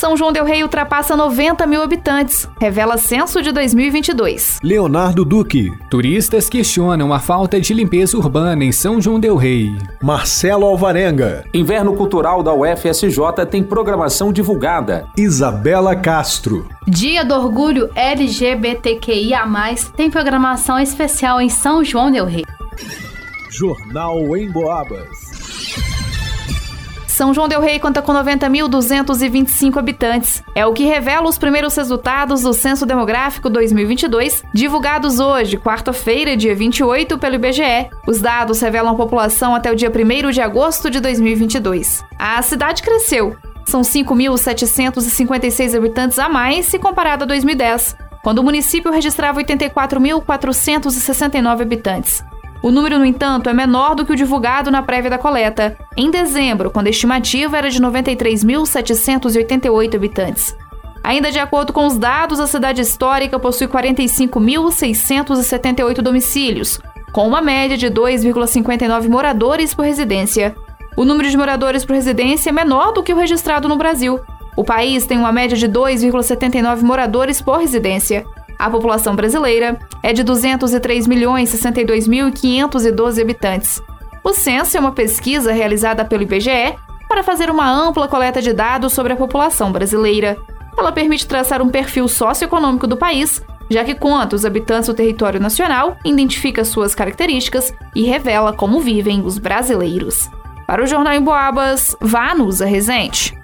São João Del Rei ultrapassa 90 mil habitantes, revela censo de 2022. Leonardo Duque. Turistas questionam a falta de limpeza urbana em São João Del Rei. Marcelo Alvarenga. Inverno Cultural da UFSJ tem programação divulgada. Isabela Castro. Dia do Orgulho LGBTQIA+, tem programação especial em São João Del Rei. Jornal em Boabas. São João Del Rei conta com 90.225 habitantes. É o que revela os primeiros resultados do Censo Demográfico 2022, divulgados hoje, quarta-feira, dia 28, pelo IBGE. Os dados revelam a população até o dia 1 de agosto de 2022. A cidade cresceu. São 5.756 habitantes a mais se comparado a 2010, quando o município registrava 84.469 habitantes. O número, no entanto, é menor do que o divulgado na prévia da coleta, em dezembro, quando a estimativa era de 93.788 habitantes. Ainda de acordo com os dados, a cidade histórica possui 45.678 domicílios, com uma média de 2,59 moradores por residência. O número de moradores por residência é menor do que o registrado no Brasil. O país tem uma média de 2,79 moradores por residência. A população brasileira é de 203.062.512 habitantes. O censo é uma pesquisa realizada pelo IBGE para fazer uma ampla coleta de dados sobre a população brasileira. Ela permite traçar um perfil socioeconômico do país, já que conta os habitantes do território nacional, identifica suas características e revela como vivem os brasileiros. Para o Jornal em Boabas, Vanusa Rezende.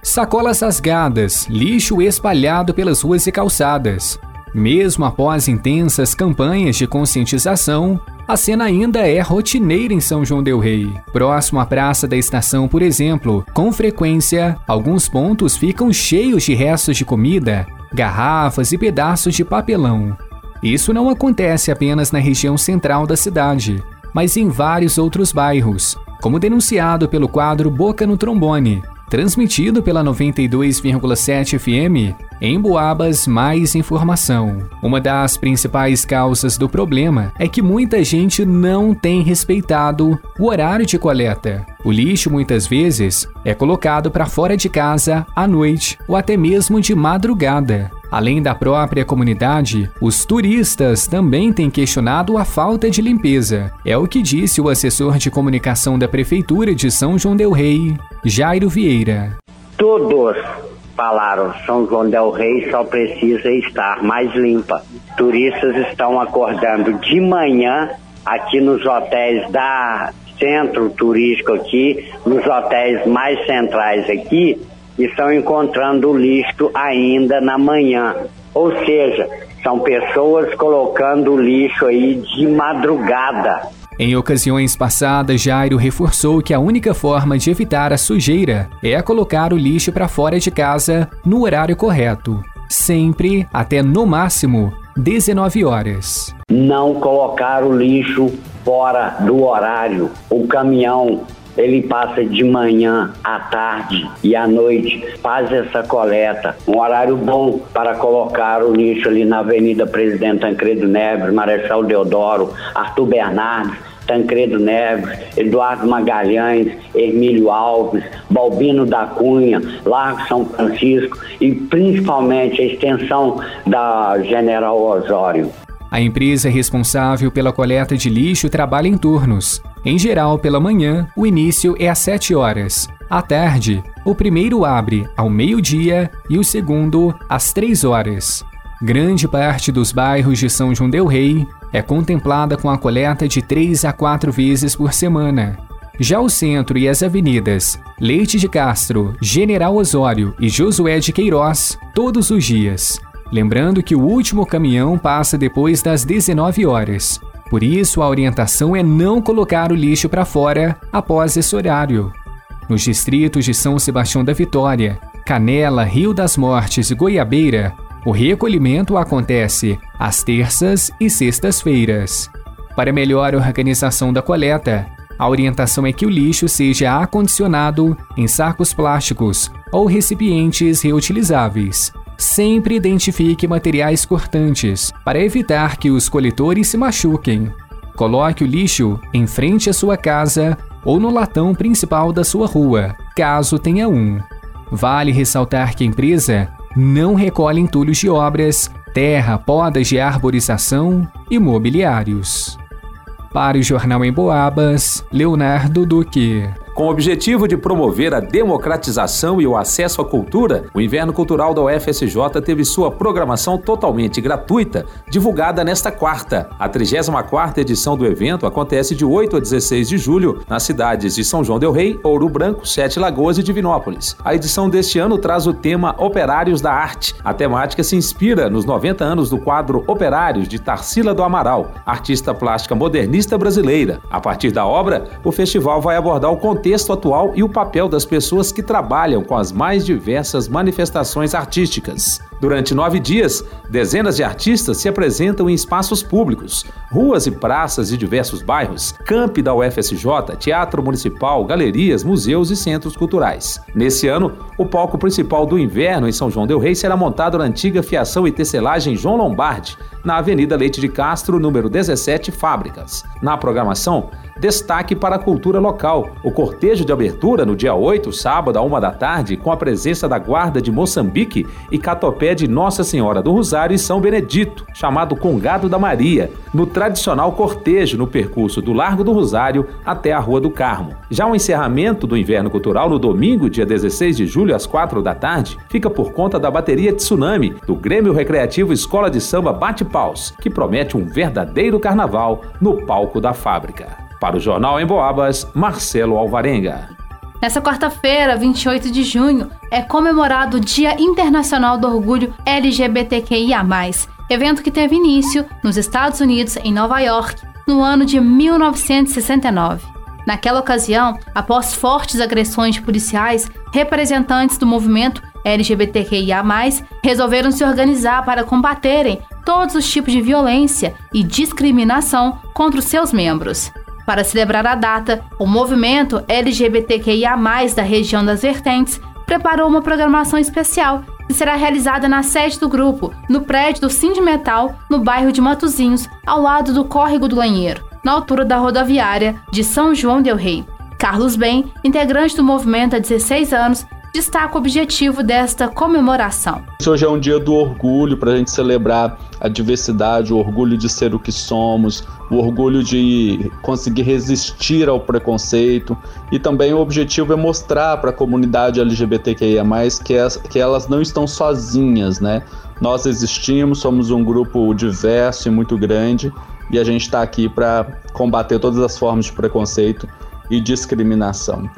Sacolas rasgadas, lixo espalhado pelas ruas e calçadas. Mesmo após intensas campanhas de conscientização, a cena ainda é rotineira em São João Del Rei. Próximo à Praça da Estação, por exemplo, com frequência, alguns pontos ficam cheios de restos de comida, garrafas e pedaços de papelão. Isso não acontece apenas na região central da cidade, mas em vários outros bairros, como denunciado pelo quadro Boca no Trombone, transmitido pela 92,7 FM, em Boabas, mais informação. Uma das principais causas do problema é que muita gente não tem respeitado o horário de coleta. O lixo muitas vezes é colocado para fora de casa à noite ou até mesmo de madrugada. Além da própria comunidade, os turistas também têm questionado a falta de limpeza. É o que disse o assessor de comunicação da Prefeitura de São João Del Rei, Jairo Vieira. Todos falaram, São João Del Rei só precisa estar mais limpa. Turistas estão acordando de manhã aqui nos hotéis da centro turístico aqui, nos hotéis mais centrais aqui, estão encontrando o lixo ainda na manhã. Ou seja, são pessoas colocando o lixo aí de madrugada. Em ocasiões passadas, Jairo reforçou que a única forma de evitar a sujeira é colocar o lixo para fora de casa no horário correto, sempre até no máximo 19 horas. Não colocar o lixo fora do horário. O caminhão ele passa de manhã à tarde e à noite, faz essa coleta. Um horário bom para colocar o lixo ali na Avenida Presidente Tancredo Neves, Marechal Deodoro, Arthur Bernardes, Tancredo Neves, Eduardo Magalhães, Emílio Alves, Balbino da Cunha, Largo São Francisco e principalmente a extensão da General Osório. A empresa responsável pela coleta de lixo trabalha em turnos. Em geral, pela manhã, o início é às 7 horas. À tarde, o primeiro abre ao meio-dia e o segundo às 3 horas. Grande parte dos bairros de São João Del Rei é contemplada com a coleta de 3 a 4 vezes por semana. Já o centro e as avenidas Leite de Castro, General Osório e Josué de Queiroz, todos os dias. Lembrando que o último caminhão passa depois das 19 horas. Por isso, a orientação é não colocar o lixo para fora após esse horário. Nos distritos de São Sebastião da Vitória, Canela, Rio das Mortes e Goiabeira, o recolhimento acontece às terças e sextas-feiras. Para melhor organização da coleta, a orientação é que o lixo seja acondicionado em sacos plásticos ou recipientes reutilizáveis. Sempre identifique materiais cortantes para evitar que os coletores se machuquem. Coloque o lixo em frente à sua casa ou no latão principal da sua rua, caso tenha um. Vale ressaltar que a empresa não recolhe entulhos de obras, terra, podas de arborização e mobiliários. Para o Jornal em Boabas, Leonardo Duque. Com o objetivo de promover a democratização e o acesso à cultura, o Inverno Cultural da UFSJ teve sua programação totalmente gratuita, divulgada nesta quarta. A 34ª edição do evento acontece de 8 a 16 de julho nas cidades de São João del Rei, Ouro Branco, Sete Lagoas e Divinópolis. A edição deste ano traz o tema Operários da Arte. A temática se inspira nos 90 anos do quadro Operários de Tarsila do Amaral, artista plástica modernista brasileira. A partir da obra, o festival vai abordar o contexto contexto atual e o papel das pessoas que trabalham com as mais diversas manifestações artísticas. Durante nove dias, dezenas de artistas se apresentam em espaços públicos, ruas e praças de diversos bairros, campi da UFSJ, teatro municipal, galerias, museus e centros culturais. Nesse ano, o palco principal do inverno em São João del Rei será montado na antiga fiação e tecelagem João Lombardi, na Avenida Leite de Castro, número 17, Fábricas. Na programação, destaque para a cultura local. O cortejo de abertura no dia 8, sábado, à uma da tarde, com a presença da Guarda de Moçambique e Catopé de Nossa Senhora do Rosário e São Benedito, chamado Congado da Maria, no tradicional cortejo no percurso do Largo do Rosário até a Rua do Carmo. Já o encerramento do Inverno Cultural no domingo, dia 16 de julho, às 4 da tarde, fica por conta da bateria Tsunami, do Grêmio Recreativo Escola de Samba Bate Paus, que promete um verdadeiro carnaval no palco da fábrica. Para o Jornal em Boabas, Marcelo Alvarenga. Nessa quarta-feira, 28 de junho, é comemorado o Dia Internacional do Orgulho LGBTQIA, evento que teve início nos Estados Unidos, em Nova York, no ano de 1969. Naquela ocasião, após fortes agressões de policiais, representantes do movimento LGBTQIA, resolveram se organizar para combaterem todos os tipos de violência e discriminação contra os seus membros. Para celebrar a data, o movimento LGBTQIA, da região das Vertentes, preparou uma programação especial que será realizada na sede do grupo, no prédio do Sindimetal, no bairro de Matozinhos, ao lado do Córrego do Lanheiro, na altura da rodoviária de São João Del Rei. Carlos Bem, integrante do movimento há 16 anos, destaca o objetivo desta comemoração. Hoje é um dia do orgulho para a gente celebrar a diversidade, o orgulho de ser o que somos, o orgulho de conseguir resistir ao preconceito e também o objetivo é mostrar para a comunidade LGBTQIA+, que, as, que elas não estão sozinhas, né? Nós existimos, somos um grupo diverso e muito grande e a gente está aqui para combater todas as formas de preconceito e discriminação.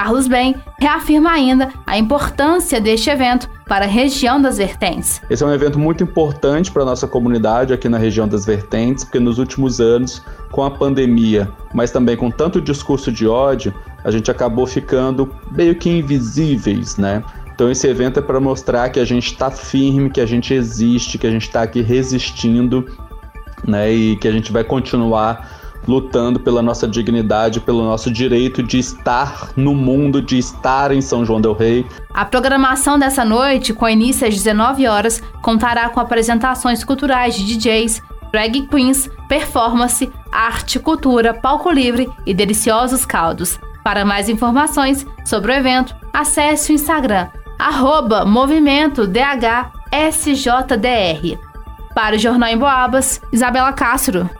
Carlos Bem reafirma ainda a importância deste evento para a região das Vertentes. Esse é um evento muito importante para a nossa comunidade aqui na região das Vertentes, porque nos últimos anos, com a pandemia, mas também com tanto discurso de ódio, a gente acabou ficando meio que invisíveis, né? Então esse evento é para mostrar que a gente está firme, que a gente existe, que a gente está aqui resistindo, né? E que a gente vai continuar lutando pela nossa dignidade, pelo nosso direito de estar no mundo, de estar em São João del Rei. A programação dessa noite, com início às 19 horas, contará com apresentações culturais de DJs, drag queens, performance, arte, cultura, palco livre e deliciosos caldos. Para mais informações sobre o evento, acesse o Instagram, arroba. Para o Jornal em Boabas, Isabela Castro.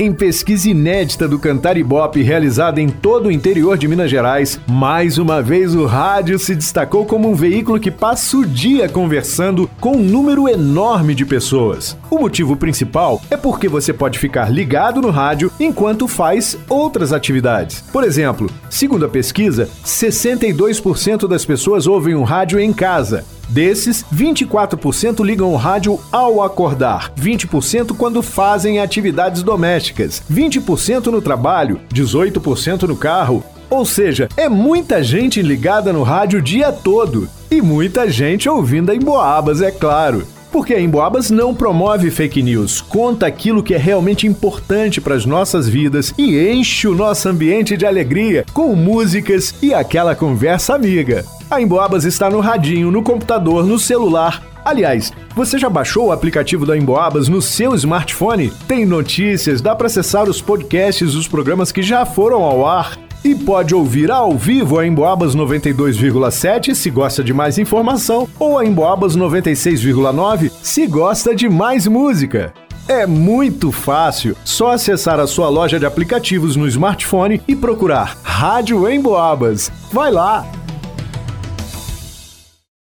Em pesquisa inédita do Cantar Ibope realizada em todo o interior de Minas Gerais, mais uma vez o rádio se destacou como um veículo que passa o dia conversando com um número enorme de pessoas. O motivo principal é porque você pode ficar ligado no rádio enquanto faz outras atividades. Por exemplo, segundo a pesquisa, 62% das pessoas ouvem o rádio em casa, Desses, 24% ligam o rádio ao acordar, 20% quando fazem atividades domésticas, 20% no trabalho, 18% no carro. Ou seja, é muita gente ligada no rádio o dia todo e muita gente ouvindo em Boabas, é claro. Porque a Emboabas não promove fake news, conta aquilo que é realmente importante para as nossas vidas e enche o nosso ambiente de alegria com músicas e aquela conversa amiga. A Emboabas está no radinho, no computador, no celular. Aliás, você já baixou o aplicativo da Emboabas no seu smartphone? Tem notícias, dá para acessar os podcasts dos programas que já foram ao ar e pode ouvir ao vivo a Emboabas 92,7 se gosta de mais informação ou a Emboabas 96,9 se gosta de mais música. É muito fácil, só acessar a sua loja de aplicativos no smartphone e procurar Rádio Emboabas. Vai lá!